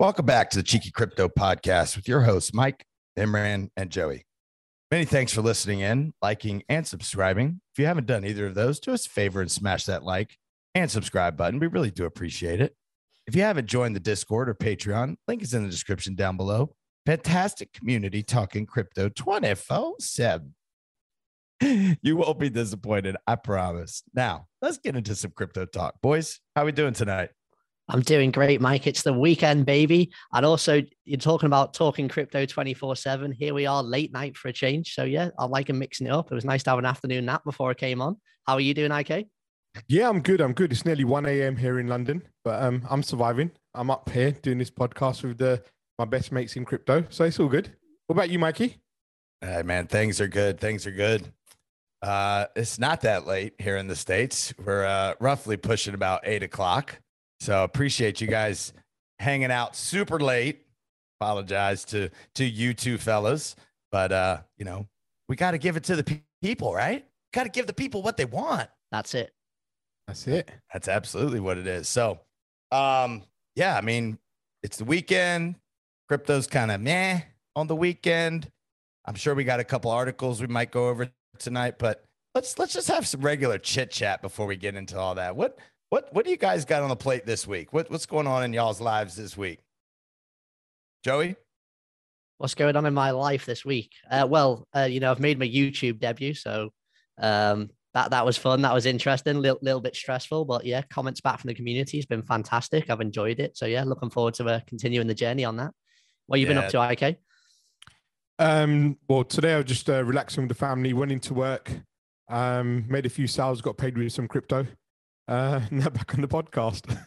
Welcome back to the Cheeky Crypto Podcast with your hosts, Mike, Imran, and Joey. Many thanks for listening in, liking, and subscribing. If you haven't done either of those, do us a favor and smash that like and subscribe button. We really do appreciate it. If you haven't joined the Discord or Patreon, link is in the description down below. Fantastic community talking crypto 24 7. You won't be disappointed, I promise. Now, let's get into some crypto talk. Boys, how we doing tonight? I'm doing great, Mike. It's the weekend, baby. And also, you're talking about talking crypto 24 7. Here we are, late night for a change. So, yeah, I like mixing it up. It was nice to have an afternoon nap before I came on. How are you doing, IK? Yeah, I'm good. I'm good. It's nearly 1 a.m. here in London, but um, I'm surviving. I'm up here doing this podcast with the my best mates in crypto. So, it's all good. What about you, Mikey? Hey, man, things are good. Things are good. Uh, it's not that late here in the States. We're uh, roughly pushing about eight o'clock. So appreciate you guys hanging out super late. Apologize to to you two fellas, but uh, you know, we got to give it to the pe- people, right? Got to give the people what they want. That's it. That's it. That's absolutely what it is. So, um, yeah, I mean, it's the weekend. Crypto's kind of meh on the weekend. I'm sure we got a couple articles we might go over tonight, but let's let's just have some regular chit chat before we get into all that. What what what do you guys got on the plate this week? What what's going on in y'all's lives this week? Joey? What's going on in my life this week? Uh, well, uh, you know, I've made my YouTube debut, so um, that that was fun. That was interesting. A little, little bit stressful, but yeah, comments back from the community has been fantastic. I've enjoyed it. So yeah, looking forward to uh, continuing the journey on that. What you yeah. been up to, IK? Um, well, today I was just uh, relaxing with the family, went into work, um, made a few sales, got paid with some crypto. Uh, now back on the podcast.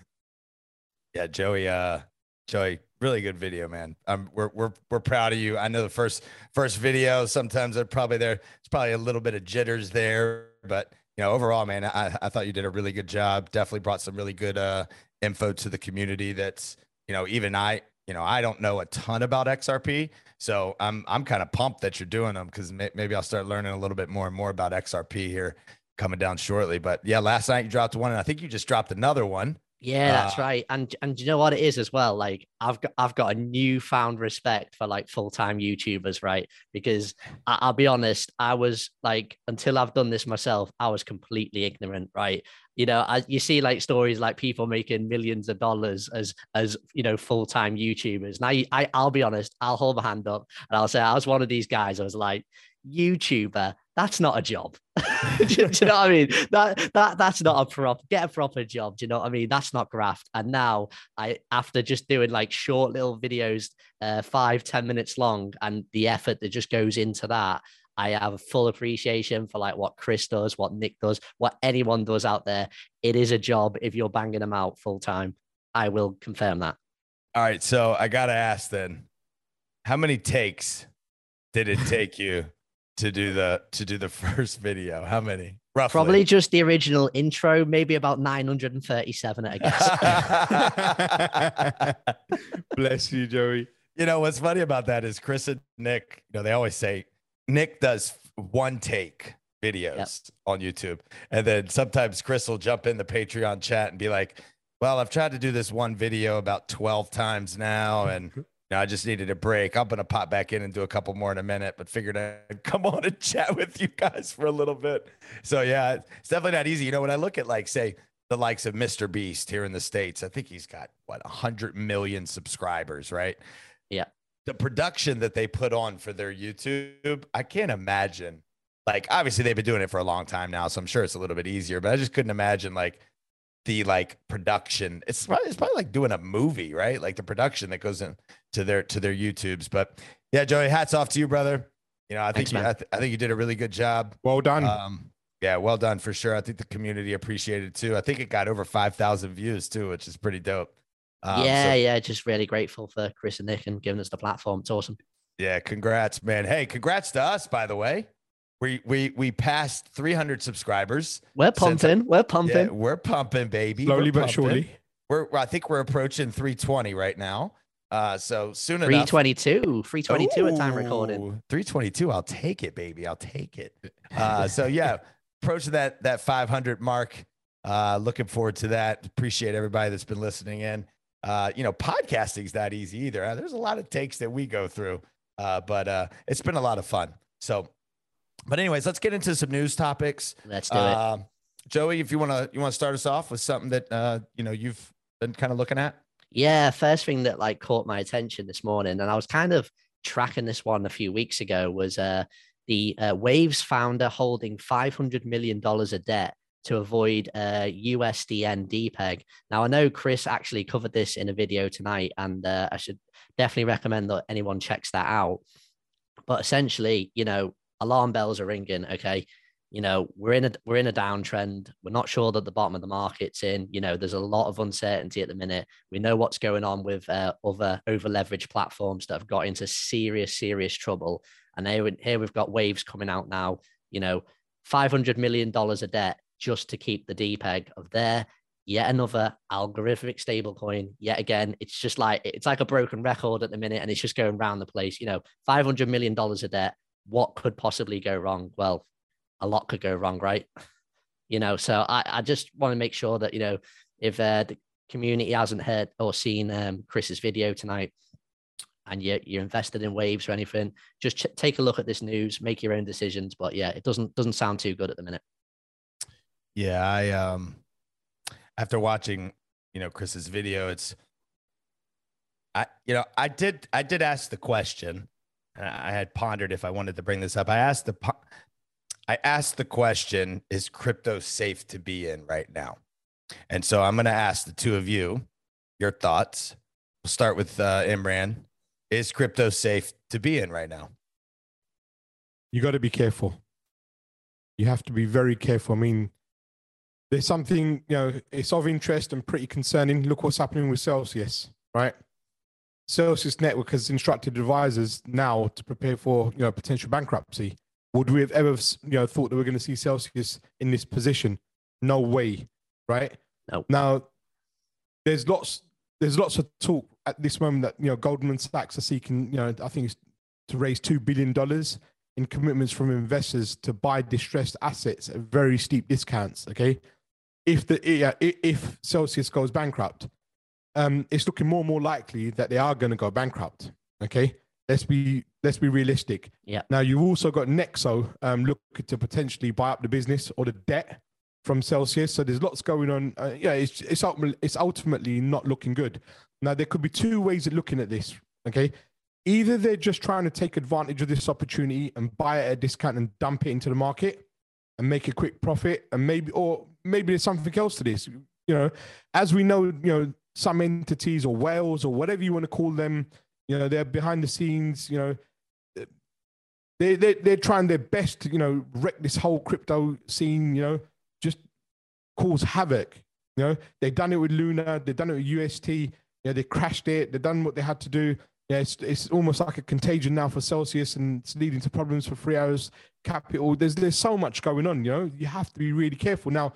yeah, Joey. Uh, Joey, really good video, man. Um, we're we're we're proud of you. I know the first first video. Sometimes they're probably there. It's probably a little bit of jitters there, but you know, overall, man, I I thought you did a really good job. Definitely brought some really good uh info to the community. That's you know, even I you know, I don't know a ton about XRP, so I'm I'm kind of pumped that you're doing them because may, maybe I'll start learning a little bit more and more about XRP here coming down shortly. But yeah, last night you dropped one, and I think you just dropped another one. Yeah, that's uh, right. And and you know what it is as well? Like I've got I've got a newfound respect for like full-time YouTubers, right? Because I, will be honest, I was like until I've done this myself, I was completely ignorant, right? You know, I, you see like stories like people making millions of dollars as as you know full-time YouTubers. Now I, I I'll be honest, I'll hold my hand up and I'll say I was one of these guys. I was like, YouTuber, that's not a job. do, you, do, you know what I mean? That that that's not a prop. Get a proper job. Do you know what I mean? That's not graft. And now I, after just doing like short little videos, uh, five ten minutes long, and the effort that just goes into that, I have a full appreciation for like what Chris does, what Nick does, what anyone does out there. It is a job if you're banging them out full time. I will confirm that. All right, so I gotta ask then, how many takes did it take you to do the to do the first video? How many? Roughly. Probably just the original intro, maybe about 937, I guess. Bless you, Joey. You know what's funny about that is Chris and Nick, you know, they always say Nick does one take videos yep. on YouTube. And then sometimes Chris will jump in the Patreon chat and be like, Well, I've tried to do this one video about 12 times now. And I just needed a break. I'm gonna pop back in and do a couple more in a minute, but figured I'd come on and chat with you guys for a little bit. So yeah, it's definitely not easy. You know, when I look at like say the likes of Mr. Beast here in the States, I think he's got what hundred million subscribers, right? Yeah. The production that they put on for their YouTube, I can't imagine. Like, obviously they've been doing it for a long time now, so I'm sure it's a little bit easier, but I just couldn't imagine like the like production. It's probably, it's probably like doing a movie, right? Like the production that goes into their to their YouTubes. But yeah, Joey, hats off to you, brother. You know, I think Thanks, you, I, th- I, think you did a really good job. Well done. Um, yeah, well done for sure. I think the community appreciated it too. I think it got over five thousand views too, which is pretty dope. Um, yeah, so, yeah, just really grateful for Chris and Nick and giving us the platform. It's awesome. Yeah, congrats, man. Hey, congrats to us, by the way. We we we passed 300 subscribers. We're pumping. we're pumping. Yeah, we're pumping, baby. Slowly we're but surely. We're I think we're approaching 320 right now. Uh, so soon 322, enough. 322 at time recorded. 322. I'll take it, baby. I'll take it. Uh, so yeah, approaching that that 500 mark. Uh, looking forward to that. Appreciate everybody that's been listening in. uh, you know, podcasting's not easy either. Uh, there's a lot of takes that we go through, uh, but uh, it's been a lot of fun. So, but anyways, let's get into some news topics. Let's do it. Um, Joey, if you want to, you want to start us off with something that uh, you know you've been kind of looking at. Yeah, first thing that like caught my attention this morning, and I was kind of tracking this one a few weeks ago, was uh, the uh, Waves founder holding five hundred million dollars of debt to avoid uh, USDN depeg. Now, I know Chris actually covered this in a video tonight, and uh, I should definitely recommend that anyone checks that out. But essentially, you know, alarm bells are ringing. Okay, you know, we're in a we're in a downtrend. We're not sure that the bottom of the market's in. You know, there's a lot of uncertainty at the minute. We know what's going on with uh, other over leveraged platforms that have got into serious serious trouble. And here, here we've got waves coming out now. You know, five hundred million dollars of debt just to keep the depeg of their yet another algorithmic stablecoin. Yet again, it's just like it's like a broken record at the minute, and it's just going around the place. You know, five hundred million dollars of debt. What could possibly go wrong? Well, a lot could go wrong, right? You know, so I, I just want to make sure that you know if uh, the community hasn't heard or seen um, Chris's video tonight, and you're, you're invested in waves or anything, just ch- take a look at this news, make your own decisions. But yeah, it doesn't doesn't sound too good at the minute. Yeah, I um after watching, you know, Chris's video, it's I you know, I did I did ask the question. I had pondered if I wanted to bring this up. I asked the I asked the question, is crypto safe to be in right now? And so I'm going to ask the two of you your thoughts. We'll start with uh, Imran. Is crypto safe to be in right now? You got to be careful. You have to be very careful. I mean, there's something, you know, it's of interest and pretty concerning. Look what's happening with Celsius, right? Celsius Network has instructed advisors now to prepare for, you know, potential bankruptcy. Would we have ever, you know, thought that we're going to see Celsius in this position? No way, right? No. Now, there's lots, there's lots of talk at this moment that you know Goldman Sachs are seeking, you know, I think it's to raise two billion dollars in commitments from investors to buy distressed assets at very steep discounts. Okay, if the yeah, if Celsius goes bankrupt, um, it's looking more and more likely that they are going to go bankrupt. Okay, let's be let's be realistic. Yeah. Now you've also got Nexo um, looking to potentially buy up the business or the debt from Celsius. So there's lots going on. Uh, yeah, it's it's ultimately, it's ultimately not looking good. Now there could be two ways of looking at this. Okay, either they're just trying to take advantage of this opportunity and buy it at a discount and dump it into the market and make a quick profit, and maybe or maybe there's something else to this. You know, as we know, you know, some entities or whales or whatever you want to call them, you know, they're behind the scenes. You know, they they they're trying their best to you know wreck this whole crypto scene. You know, just cause havoc. You know, they've done it with Luna, they've done it with UST. You know, they crashed it. They've done what they had to do. Yeah, it's, it's almost like a contagion now for Celsius, and it's leading to problems for Three Arrows Capital. There's there's so much going on. You know, you have to be really careful now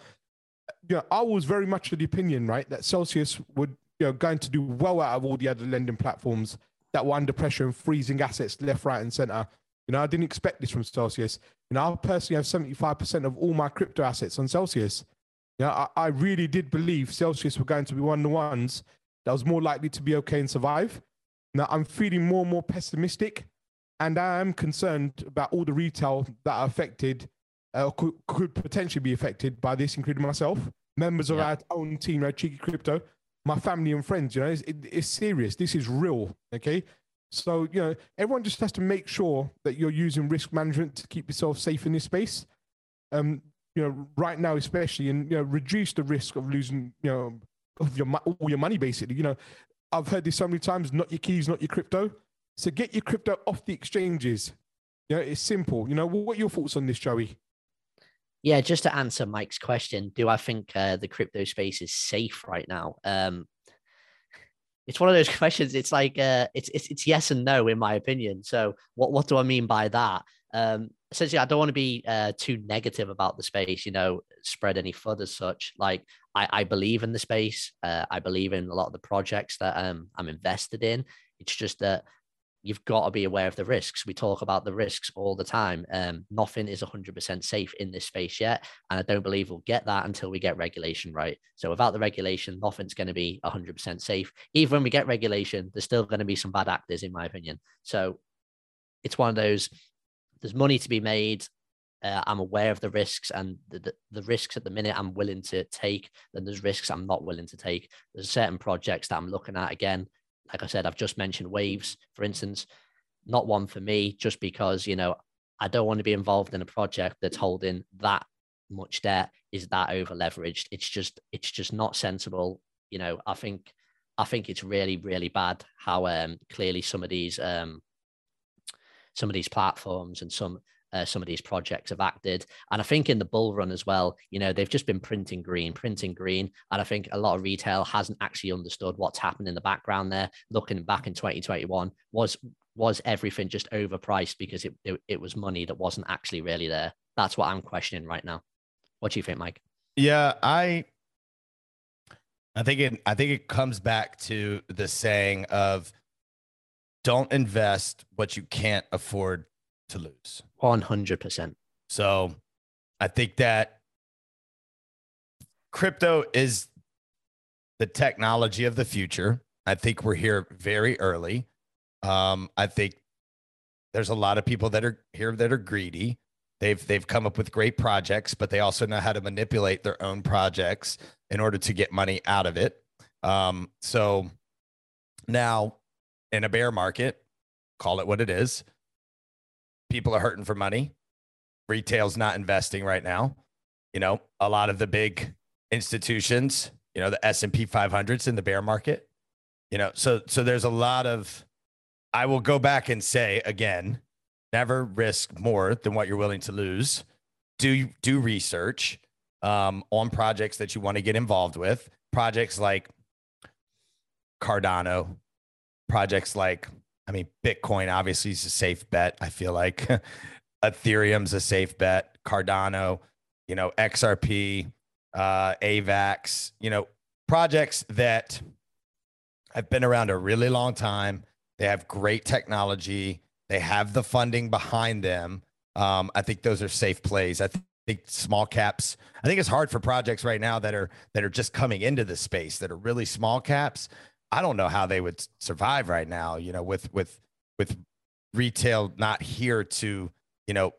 you know, I was very much of the opinion, right, that Celsius would, you know, going to do well out of all the other lending platforms that were under pressure and freezing assets left, right, and center. You know, I didn't expect this from Celsius. You know, I personally have 75% of all my crypto assets on Celsius. You know, I, I really did believe Celsius were going to be one of the ones that was more likely to be okay and survive. Now I'm feeling more and more pessimistic, and I am concerned about all the retail that are affected uh, could, could potentially be affected by this, including myself, members of yeah. our own team, our Cheeky Crypto, my family and friends. You know, it's, it, it's serious. This is real. Okay. So, you know, everyone just has to make sure that you're using risk management to keep yourself safe in this space. Um, you know, right now, especially, and, you know, reduce the risk of losing, you know, of your, all your money, basically. You know, I've heard this so many times not your keys, not your crypto. So get your crypto off the exchanges. You know, it's simple. You know, what are your thoughts on this, Joey? Yeah, just to answer Mike's question, do I think uh, the crypto space is safe right now? Um, it's one of those questions. It's like uh, it's, it's it's yes and no in my opinion. So what what do I mean by that? Um, essentially, I don't want to be uh, too negative about the space. You know, spread any FUD as such. Like I, I believe in the space. Uh, I believe in a lot of the projects that um, I'm invested in. It's just that you've got to be aware of the risks. We talk about the risks all the time. Um, nothing is 100% safe in this space yet. And I don't believe we'll get that until we get regulation right. So without the regulation, nothing's going to be 100% safe. Even when we get regulation, there's still going to be some bad actors, in my opinion. So it's one of those, there's money to be made. Uh, I'm aware of the risks and the, the, the, risks at the minute I'm willing to take. Then there's risks I'm not willing to take. There's certain projects that I'm looking at again like I said, I've just mentioned waves, for instance, not one for me, just because, you know, I don't want to be involved in a project that's holding that much debt, is that over leveraged. It's just, it's just not sensible. You know, I think, I think it's really, really bad how um, clearly some of these, um, some of these platforms and some uh, some of these projects have acted. And I think in the bull run as well, you know, they've just been printing green, printing green. And I think a lot of retail hasn't actually understood what's happened in the background there. Looking back in 2021, was was everything just overpriced because it, it, it was money that wasn't actually really there? That's what I'm questioning right now. What do you think, Mike? Yeah, I I think it I think it comes back to the saying of don't invest what you can't afford to lose. 100%. So I think that crypto is the technology of the future. I think we're here very early. Um, I think there's a lot of people that are here that are greedy. They've they've come up with great projects, but they also know how to manipulate their own projects in order to get money out of it. Um, so now in a bear market, call it what it is people are hurting for money. Retail's not investing right now. You know, a lot of the big institutions, you know, the S&P 500s in the bear market. You know, so so there's a lot of I will go back and say again, never risk more than what you're willing to lose. Do do research um, on projects that you want to get involved with. Projects like Cardano, projects like I mean, Bitcoin obviously is a safe bet. I feel like Ethereum's a safe bet. Cardano, you know, XRP, uh, AVAX, you know, projects that have been around a really long time. They have great technology. They have the funding behind them. Um, I think those are safe plays. I think small caps. I think it's hard for projects right now that are that are just coming into the space that are really small caps I don't know how they would survive right now, you know, with with with retail not here to, you know,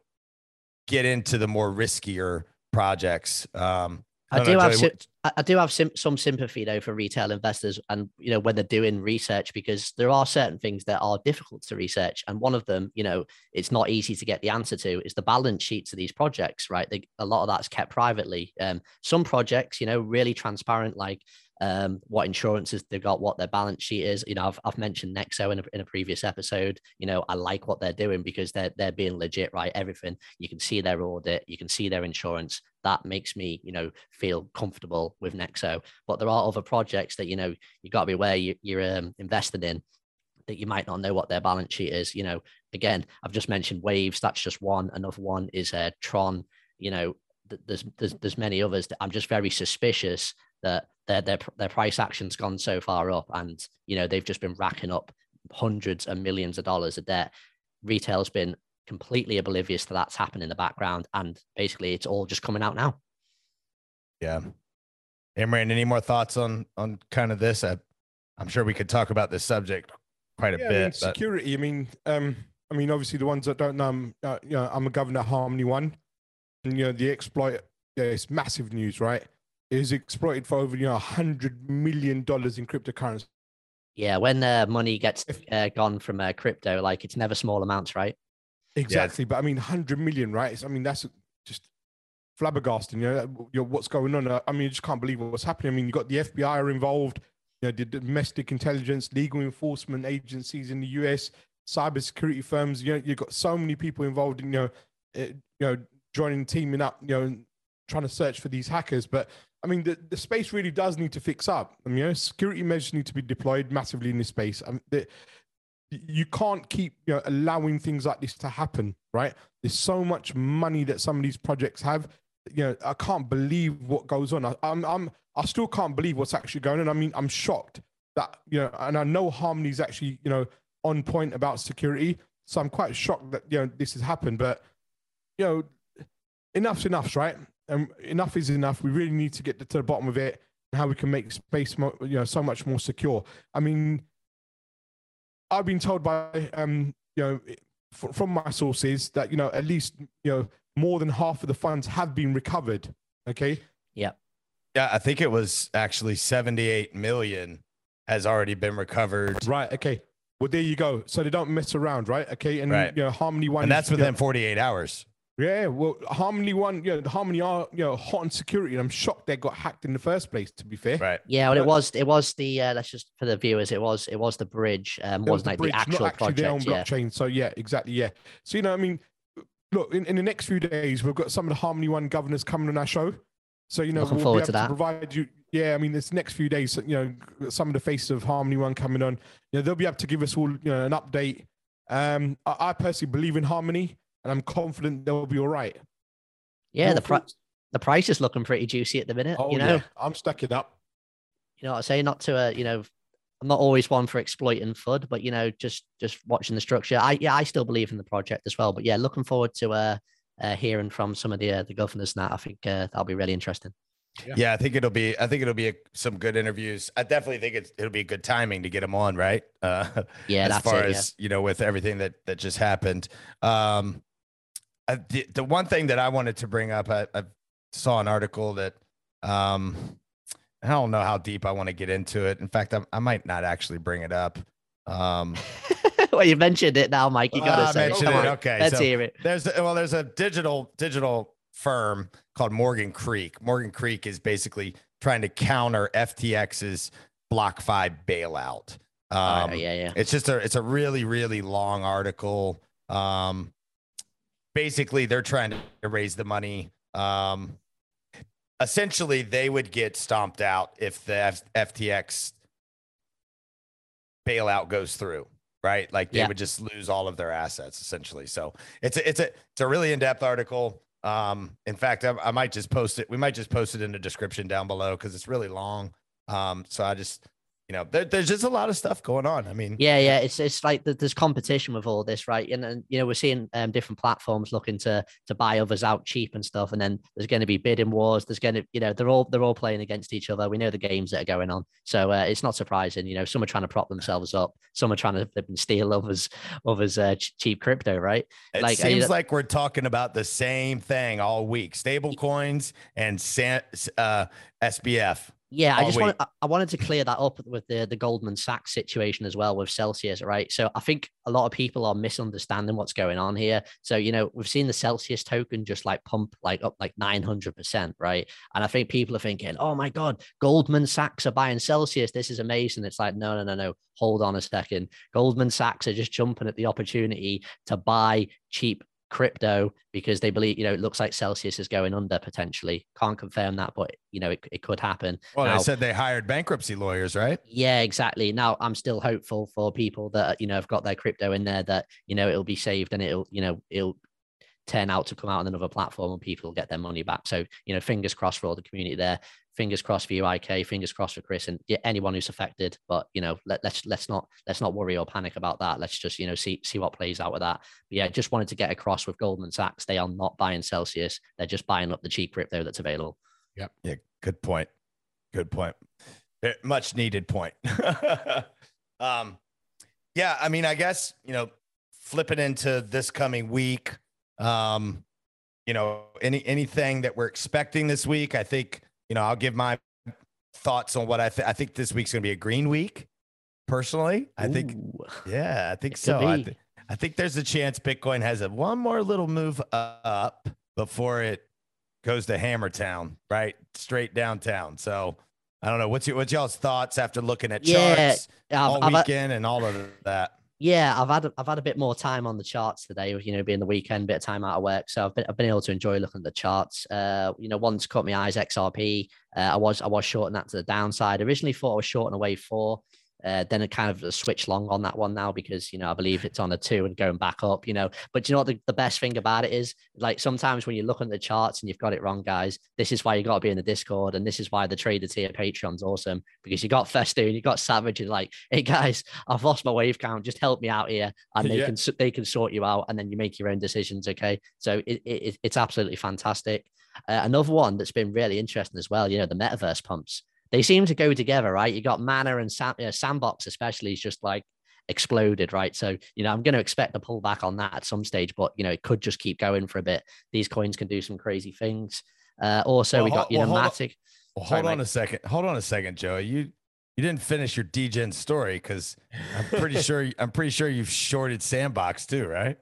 get into the more riskier projects. Um, I, I do know, have Joey, I do have sim- some sympathy though for retail investors, and you know when they're doing research because there are certain things that are difficult to research, and one of them, you know, it's not easy to get the answer to is the balance sheets of these projects. Right, they, a lot of that's kept privately. Um, some projects, you know, really transparent, like um, what insurances they've got, what their balance sheet is. You know, I've, I've mentioned Nexo in a, in a previous episode. You know, I like what they're doing because they're they're being legit, right? Everything you can see their audit, you can see their insurance. That makes me, you know, feel comfortable with Nexo. But there are other projects that you know you got to be aware you, you're um, invested in that you might not know what their balance sheet is. You know, again, I've just mentioned Waves. That's just one. Another one is uh, Tron. You know, there's there's there's many others that I'm just very suspicious that their their their price action's gone so far up, and you know they've just been racking up hundreds and millions of dollars of debt. Retail's been completely oblivious to that's happening in the background, and basically it's all just coming out now. Yeah. Imran, any more thoughts on on kind of this? I, I'm sure we could talk about this subject quite a yeah, bit. I mean, security. I mean, um, I mean, obviously the ones that don't know, I'm, uh, you know, I'm a governor Harmony One, and you know the exploit. Yeah, it's massive news, right? Is exploited for over you know hundred million dollars in cryptocurrency. Yeah, when uh, money gets uh, gone from uh, crypto, like it's never small amounts, right? Exactly, yeah. but I mean, hundred million, right? It's, I mean, that's just flabbergasting. You know, you know, what's going on? I mean, you just can't believe what's happening. I mean, you got the FBI are involved. You know, the domestic intelligence, legal enforcement agencies in the U.S., cybersecurity firms. You know, you've got so many people involved in you know, uh, you know, joining, teaming up. You know, trying to search for these hackers, but I mean, the, the space really does need to fix up. I mean, you know, security measures need to be deployed massively in this space. I mean, the, you can't keep you know, allowing things like this to happen, right? There's so much money that some of these projects have. You know, I can't believe what goes on. I, I'm, I'm, I still can't believe what's actually going on. I mean, I'm shocked that you know, and I know Harmony's actually, you know, on point about security. So I'm quite shocked that you know this has happened. But you know, enough's enough, right? And enough is enough. We really need to get to the bottom of it and how we can make space, more, you know, so much more secure. I mean, I've been told by um, you know from my sources that you know at least you know more than half of the funds have been recovered. Okay. Yeah. Yeah, I think it was actually 78 million has already been recovered. Right. Okay. Well, there you go. So they don't mess around, right? Okay. And Right. you know, Harmony One, And that's you know, within 48 hours. Yeah, well, Harmony One, you know, the Harmony are you know hot on security, and I'm shocked they got hacked in the first place. To be fair, Right. Yeah, well, it was it was the uh, let's just for the viewers, it was it was the bridge, um, That was wasn't the like bridge, the actual not actually their own project. Yeah, blockchain. So yeah, exactly. Yeah. So you know, I mean, look, in, in the next few days, we've got some of the Harmony One governors coming on our show. So you know, Looking we'll forward be able to, that. provide you. Yeah, I mean, this next few days, you know, some of the faces of Harmony One coming on. You know, they'll be able to give us all, you know, an update. Um, I, I personally believe in Harmony, and I'm confident they'll be all right. yeah. Your The pri- the price is looking pretty juicy at the minute. Oh you know, yeah, I'm stacking up. you know what I say? Not to uh, you know, I'm not always one for exploiting FUD, but you know, just just watching the structure. I yeah, I still believe in the project as well. But yeah, looking forward to uh, uh hearing from some of the uh, the governors now. I think uh, that'll be really interesting. Yeah. Yeah, I think it'll be. I think it'll be a, some good interviews. I definitely think it's, it'll be good timing to get them on, right? Uh, Yeah, as that's far it. yeah. as you know, with everything that that just happened. Um, I, the, the one thing that I wanted to bring up, I, I saw an article that um, I don't know how deep I want to get into it. In fact, I, I might not actually bring it up. Um, well, you mentioned it now, Mike. You Ah, gotta I say. it. it. Okay, let's so- hear it. There's a, well, there's a digital digital firm called Morgan Creek. Morgan Creek is basically trying to counter FTX's BlockFi bailout. Um, Oh, yeah, yeah. It's just a it's a really really long article. Um, basically, they're trying to raise the money. Um, essentially, they would get stomped out if the F- FTX bailout goes through, right? Like they Yeah. would just lose all of their assets essentially. So it's a it's a it's a really in depth article. Um, in fact, I, I might just post it. We might just post it in the description down below because it's really long. Um, so I just you know there, there's just a lot of stuff going on. I mean, Yeah, yeah, it's it's like th- there's competition with all this, right? And, and you know we're seeing um, different platforms looking to to buy others out cheap and stuff, and then there's going to be bidding wars. There's going to, you know, they're all they're all playing against each other. We know the games that are going on, so uh, it's not surprising. You know, some are trying to prop themselves up, some are trying to steal others others uh, ch- cheap crypto, right? It Like, seems like we're talking about the same thing all week: stable coins and uh, SBF. Yeah, I just wait. wanted I- I wanted to clear that up with the the Goldman Sachs situation as well with Celsius, right? So I think a lot of people are misunderstanding what's going on here. So you know we've seen the Celsius token just like pump like up like nine hundred percent, right? And I think people are thinking, oh my god, Goldman Sachs are buying Celsius. This is amazing. It's like no, no, no, no. Hold on a second. Goldman Sachs are just jumping at the opportunity to buy cheap crypto because they believe you know it looks like Celsius is going under potentially. Can't confirm that, but you know it, it could happen. Well, Now- they said they hired bankruptcy lawyers, right? yeah, exactly. Now I'm still hopeful for people that you know have got their crypto in there that you know it'll be saved and it'll you know it'll turn out to come out on another platform and people will get their money back. So you know, fingers crossed for all the community there. Fingers crossed for you, IK. Fingers crossed for Chris and yeah, anyone who's affected. But you know, let, let's let's not let's not worry or panic about that. Let's just you know see see what plays out with that. But yeah, just wanted to get across with Goldman Sachs. They are not buying Celsius. They're just buying up the cheap crypto that's available. Yeah, good point. Good point. Eh, Much needed point. um, yeah, I mean, I guess you know, flipping into this coming week, um, you know, any anything that we're expecting this week, I think you know, I'll give my thoughts on what I think. I think this week's going to be a green week. Personally, I think, yeah, I think It so. I, thi- I think there's a chance Bitcoin has a one more little move up before it goes to Hammertown, right? Straight downtown. So I don't know. What's your what's y'all's thoughts after looking at Yeah, charts I've, all I've, uh, weekend and all of that? Yeah, I've had I've had a bit more time on the charts today. You know, being the weekend, bit of time out of work, so I've been I've been able to enjoy looking at the charts. Uh, you know, one's caught my eyes XRP. Uh, I was I was shorting that to the downside. Originally thought I was shorting away four. Uh, then it kind of switch long on that one now because you know I believe it's on a two and going back up. You know, but you know what the, the best thing about it is like sometimes when you look at the charts and you've got it wrong, guys. This is why you got to be in the Discord, and this is why the trader tier Patreon's awesome because you got Festoon, you got Savage, and like, hey guys, I've lost my wave count, just help me out here, and they yeah. can they can sort you out, and then you make your own decisions. Okay, so it, it it's absolutely fantastic. Uh, another one that's been really interesting as well, you know, the metaverse pumps they seem to go together, right? You got Mana and Sand, you know, Sandbox, especially, is just like exploded, right? So, you know, I'm going to expect a pullback on that at some stage, but, you know, it could just keep going for a bit. These coins can do some crazy things. Uh, also, well, we got, you well, know, Matic. Well, hold on mate. a second. Hold on a second, Joe. You, you didn't finish your degen story because I'm pretty sure I'm pretty sure you've shorted Sandbox too, right?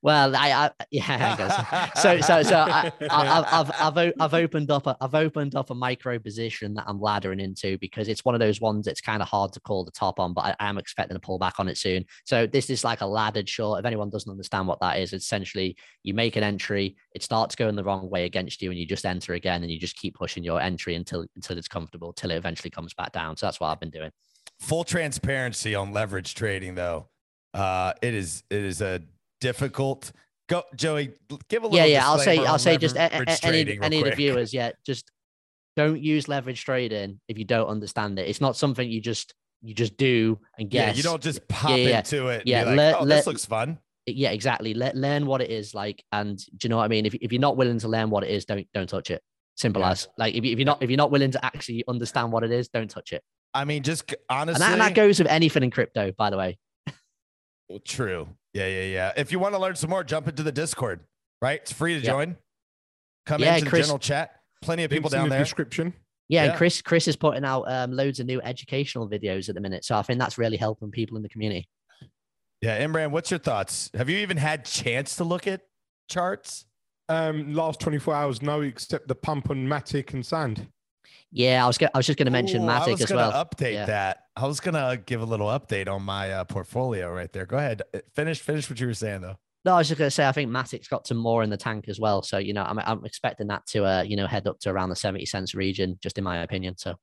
Well, I, I yeah, I so so so I, have I've I've I've opened up a I've opened up a micro position that I'm laddering into because it's one of those ones that's kind of hard to call the top on, but I, am expecting to pull back on it soon. So this is like a laddered short. If anyone doesn't understand what that is, essentially you make an entry, it starts going the wrong way against you, and you just enter again, and you just keep pushing your entry until until it's comfortable, till it eventually comes back down. So that's what I've been doing. Full transparency on leverage trading, though. Uh, it is it is a difficult. Go, Joey. Give a little. Yeah, yeah. I'll say. I'll say just any any of the viewers. Yeah, just don't use leverage trading if you don't understand it. It's not something you just you just do and guess. Yeah, you don't just pop yeah, into it. Yeah, like, oh, this looks fun. Yeah, exactly. Let learn what it is like, and do you know what I mean? If if you're not willing to learn what it is, don't don't touch it. Simple yeah. as like if, if you're not if you're not willing to actually understand what it is, don't touch it. I mean, just honestly, and that, and that goes with anything in crypto, by the way. Well, true. Yeah, yeah, yeah. If you want to learn some more, jump into the Discord. Right, it's free to join. Come yeah, into Chris, the general chat. Plenty of people down the there. Description. Yeah, yeah, and Chris Chris is putting out um, loads of new educational videos at the minute, so I think that's really helping people in the community. Yeah, Imran, what's your thoughts? Have you even had chance to look at charts? Um, last 24 hours, no, except the pump on Matic and Sand. Yeah, I was I was just going to mention Ooh, Matic as well. Update yeah. that. I was going to give a little update on my uh, portfolio right there. Go ahead. Uh, finish finish what you were saying though. No, I was just going to say I think Matic's got some more in the tank as well. So you know, I'm I'm expecting that to uh you know head up to around the seventy cents region, just in my opinion. So.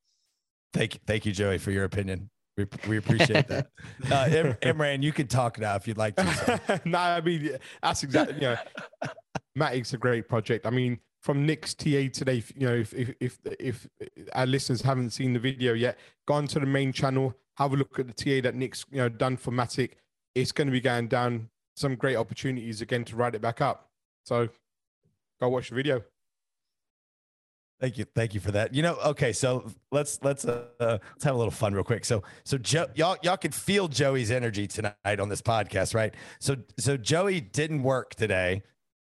Thank you, thank you, Joey, for your opinion. We, we appreciate that. Uh, Im- Imran, you can talk now if you'd like to. no, I mean that's exactly. You know, Matic's a great project. I mean, from Nick's TA today. You know, if if if, if our listeners haven't seen the video yet, go on to the main channel, have a look at the TA that Nick's you know done for Matic. It's going to be going down some great opportunities again to write it back up. So go watch the video. Thank you, thank you for that. You know, okay, so let's let's uh, let's have a little fun real quick. So so Joe, y'all y'all could feel Joey's energy tonight on this podcast, right? So so Joey didn't work today,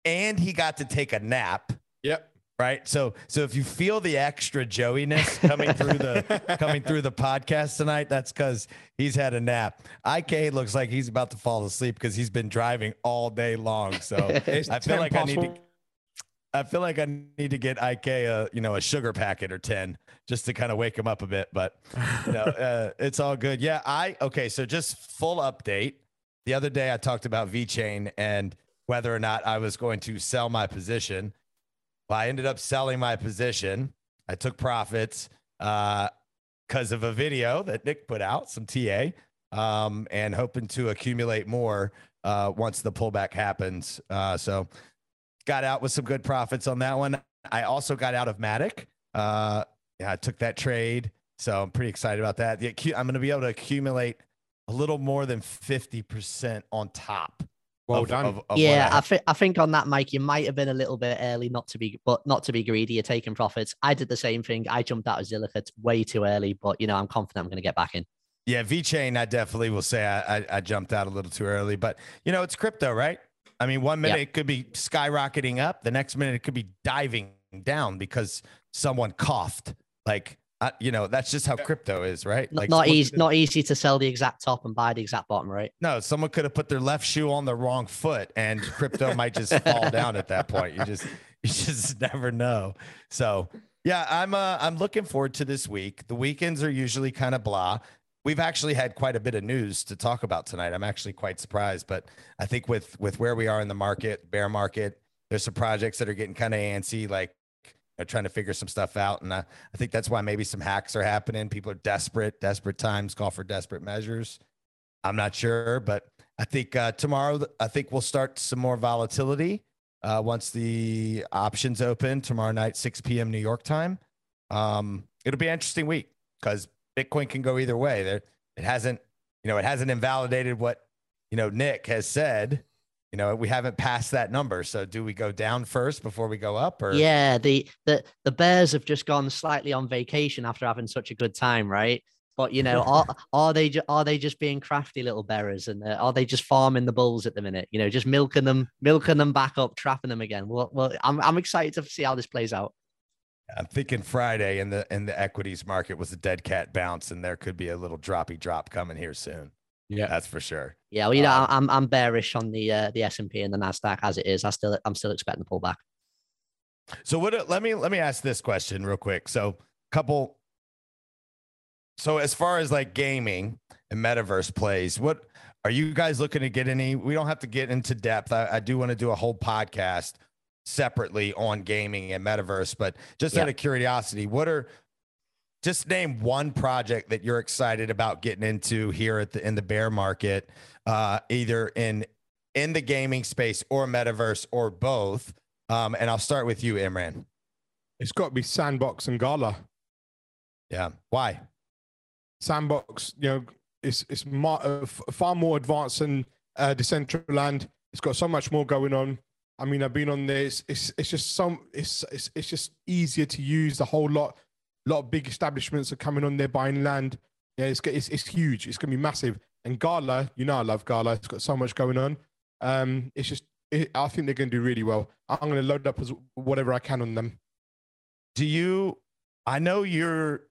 and he got to take a nap Yep. Right. So so if you feel the extra Joeyness coming through the coming through the podcast tonight, that's because he's had a nap. IK looks like he's about to fall asleep because he's been driving all day long. So I feel like possible. I need to I feel like I need to get IK a you know a sugar packet or ten just to kind of wake him up a bit. But you know, uh, it's all good. Yeah, I okay. So just full update. The other day I talked about VeChain and whether or not I was going to sell my position. Well, I ended up selling my position. I took profits because uh, of a video that Nick put out, some TA, um, and hoping to accumulate more uh, once the pullback happens. Uh, so got out with some good profits on that one. I also got out of Matic. Uh, yeah, I took that trade. So I'm pretty excited about that. I'm going to be able to accumulate a little more than 50% on top well of, done. Of, of yeah, I, I think I think on that, Mike, you might have been a little bit early, not to be, but not to be greedy. You're taking profits. I did the same thing. I jumped out of Zilliqa way too early, but you know, I'm confident I'm going to get back in. Yeah, VeChain, I definitely will say I, I, I jumped out a little too early, but you know, it's crypto, right? I mean, one minute it could be skyrocketing up, the next minute it could be diving down because someone coughed. Like uh, you know, that's just how crypto is, right? Like not easy, not easy to sell the exact top and buy the exact bottom, right? No, someone could have put their left shoe on the wrong foot, and crypto might just fall down at that point. You just, you just never know. So, yeah, I'm, uh, I'm looking forward to this week. The weekends are usually kind of blah. We've actually had quite a bit of news to talk about tonight. I'm actually quite surprised, but I think with with where we are in the market, bear market, there's some projects that are getting kind of antsy, like know, trying to figure some stuff out. And I, I think that's why maybe some hacks are happening. People are desperate, desperate times call for desperate measures. I'm not sure, but I think uh, tomorrow, I think we'll start some more volatility uh, once the options open tomorrow night, 6 p.m. New York time. Um, it'll be an interesting week because Bitcoin can go either way. There, it hasn't, you know, it hasn't invalidated what you know Nick has said. You know, we haven't passed that number. So, do we go down first before we go up? Or yeah, the the the Bears have just gone slightly on vacation after having such a good time, right? But you know, are, are they are they just being crafty little bearers, and uh, are they just farming the bulls at the minute? You know, just milking them, milking them back up, trapping them again. Well, well, I'm I'm excited to see how this plays out. I'm thinking Friday in the in the equities market was a dead cat bounce, and there could be a little droppy drop coming here soon. Yeah, that's for sure. Yeah, well, you know, um, I'm I'm bearish on the uh, the S and P and the Nasdaq as it is. I still I'm still expecting the pullback. So what? Let me let me ask this question real quick. So couple so as far as like gaming and metaverse plays, what are you guys looking to get any? We don't have to get into depth. I, I do want to do a whole podcast separately on gaming and metaverse, but just yeah. out of curiosity, what are just name one project that you're excited about getting into here at the in the bear market, uh, either in in the gaming space or metaverse or both. Um, and I'll start with you, Imran. It's got to be Sandbox and Gala. Yeah. Why? Sandbox, you know, it's it's mar- uh, far more advanced than uh, Decentraland. It's got so much more going on. I mean, I've been on this. It's it's, it's just some. It's, it's it's just easier to use. The whole lot, lot of big establishments are coming on there buying land. Yeah, it's it's it's huge. It's gonna be massive. And Gala, you know, I love Gala. It's got so much going on. Um, it's just. It, I think they're gonna do really well. I'm gonna load up as whatever I can on them. Do you? I know you're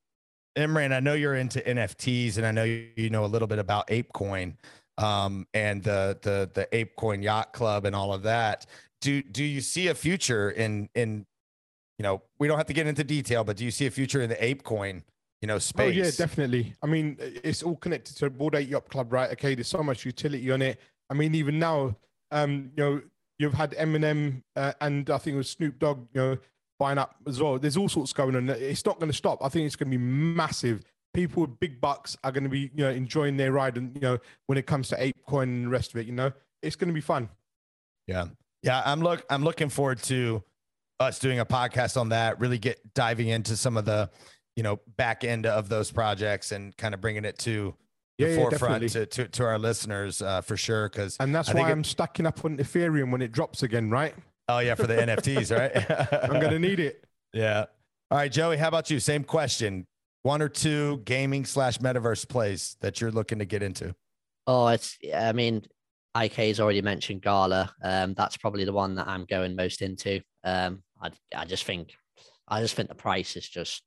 Imran, I know you're into NFTs, and I know you know a little bit about ApeCoin um, and the the the ApeCoin Yacht Club and all of that. Do do you see a future in in you know we don't have to get into detail, but do you see a future in the ape coin? you know space? Oh yeah, definitely. I mean, it's all connected to Bored Ape Yacht Club, right? Okay, there's so much utility on it. I mean, even now, um, you know, you've had Eminem uh, and I think it was Snoop Dogg, you know, buying up as well. There's all sorts going on. It's not going to stop. I think it's going to be massive. People with big bucks are going to be, you know, enjoying their ride, and you know, when it comes to ApeCoin and the rest of it, you know, it's going to be fun. Yeah, yeah. I'm look. I'm looking forward to us doing a podcast on that. Really get diving into some of the, you know, back end of those projects and kind of bringing it to the yeah, forefront yeah, to, to, to our listeners uh, for sure. Because and that's why I'm stacking up on Ethereum when it drops again, right? Oh yeah, for the NFTs, right? I'm gonna need it. Yeah. All right, Joey. How about you? Same question. One or two gaming slash metaverse plays that you're looking to get into. Oh, it's. I mean, IK's already mentioned Gala. Um, that's probably the one that I'm going most into. Um, I I just think, I just think the price is just.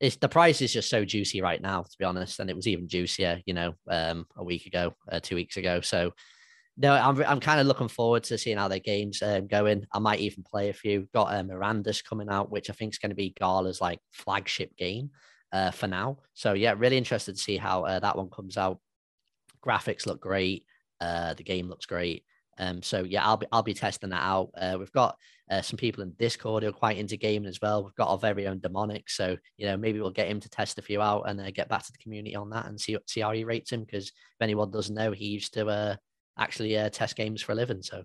It's the price is just so juicy right now, to be honest, and it was even juicier, you know, um, a week ago, uh, two weeks ago. So no, I'm I'm kind of looking forward to seeing how their games um, going. I might even play a few. Got uh, Mirandus coming out, which I think is going to be Gala's like flagship game uh, for now. So yeah, really interested to see how uh, that one comes out. Graphics look great. Uh, the game looks great. Um, so yeah, I'll be I'll be testing that out. Uh, we've got uh, some people in Discord who are quite into gaming as well. We've got our very own demonic, so you know maybe we'll get him to test a few out and uh, get back to the community on that and see see how he rates him. Because if anyone doesn't know, he used to uh, actually uh, test games for a living. So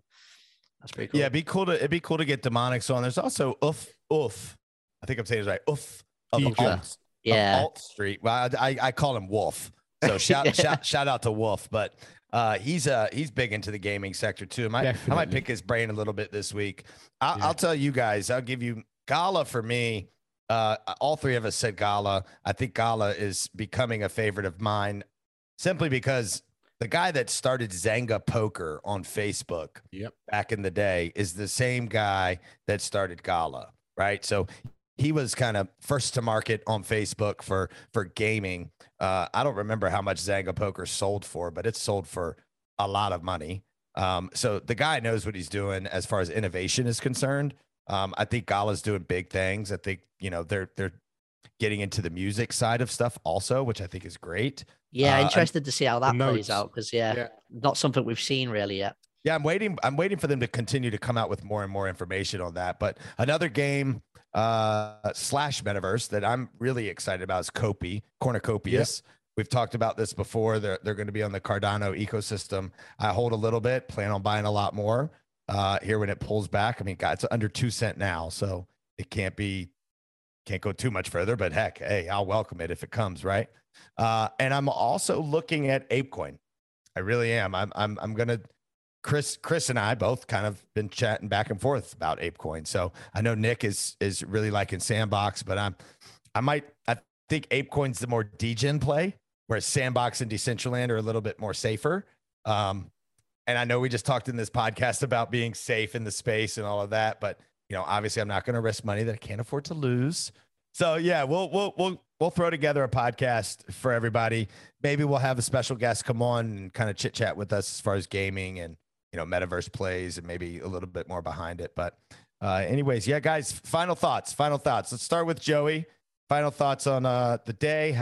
that's pretty cool. Yeah, it'd be cool to it'd be cool to get demonics on. There's also Oof Oof. I think I'm saying it right. Oof of alt, yeah. Of alt Street. Well, I, I, I call him Wolf. So shout shout shout out to Wolf. But uh, he's uh he's big into the gaming sector too. I might, I might pick his brain a little bit this week. I'll, yeah. I'll tell you guys. I'll give you Gala for me. Uh, all three of us said Gala. I think Gala is becoming a favorite of mine, simply because the guy that started Zynga Poker on Facebook yep. back in the day is the same guy that started Gala, right? So he was kind of first to market on Facebook for for gaming. Uh, I don't remember how much Zynga Poker sold for, but it's sold for a lot of money. Um, so the guy knows what he's doing as far as innovation is concerned. Um, I think Gala's doing big things. I think you know they're they're getting into the music side of stuff also, which I think is great. Yeah, uh, interested to see how that plays out because yeah, yeah, not something we've seen really yet. Yeah, I'm waiting. I'm waiting for them to continue to come out with more and more information on that. But another game uh, slash metaverse that I'm really excited about is Copy, Cornucopias. Yep. We've talked about this before. They're, they're going to be on the Cardano ecosystem. I hold a little bit, plan on buying a lot more uh, here when it pulls back. I mean, God, it's under two cent now, so it can't be, can't go too much further. But heck, hey, I'll welcome it if it comes, right? Uh, and I'm also looking at ApeCoin. I really am. I'm, I'm, I'm gonna. Chris, Chris, and I both kind of been chatting back and forth about ApeCoin. So I know Nick is is really liking Sandbox, but I'm, I might, I think ApeCoin's the more degen play, whereas Sandbox and Decentraland are a little bit more safer. Um, and I know we just talked in this podcast about being safe in the space and all of that, but you know, obviously, I'm not going to risk money that I can't afford to lose. So yeah, we'll we'll we'll we'll throw together a podcast for everybody. Maybe we'll have a special guest come on and kind of chit chat with us as far as gaming and you know metaverse plays and maybe a little bit more behind it. But uh, anyways, yeah, guys, final thoughts. Final thoughts. Let's start with Joey. Final thoughts on uh, the day.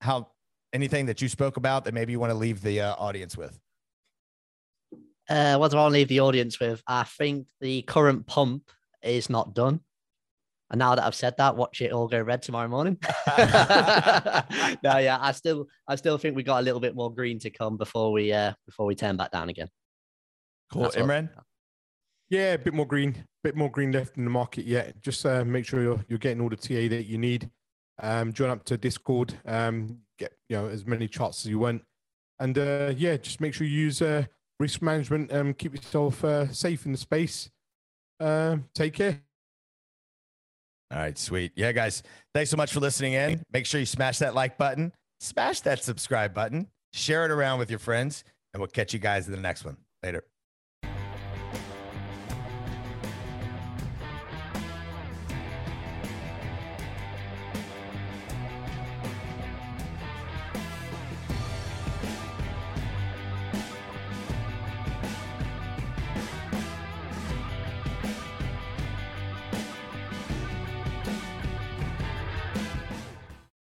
How anything that you spoke about that maybe you want to leave the uh, audience with. Uh, what do I want to leave the audience with? I think the current pump is not done. And now that I've said that, watch it all go red tomorrow morning. no, yeah, I still, I still think we got a little bit more green to come before we, uh, before we turn back down again. Cool, That's Imran. What... Yeah, a bit more green, a bit more green left in the market yet. Just uh, make sure you're you're getting all the TA that you need. Um, join up to Discord. Um, get you know as many charts as you want, and uh, yeah, just make sure you use uh, risk management and keep yourself uh, safe in the space. Uh, take care. All right, sweet. Yeah, guys, thanks so much for listening in. Make sure you smash that like button, smash that subscribe button, share it around with your friends, and we'll catch you guys in the next one. Later.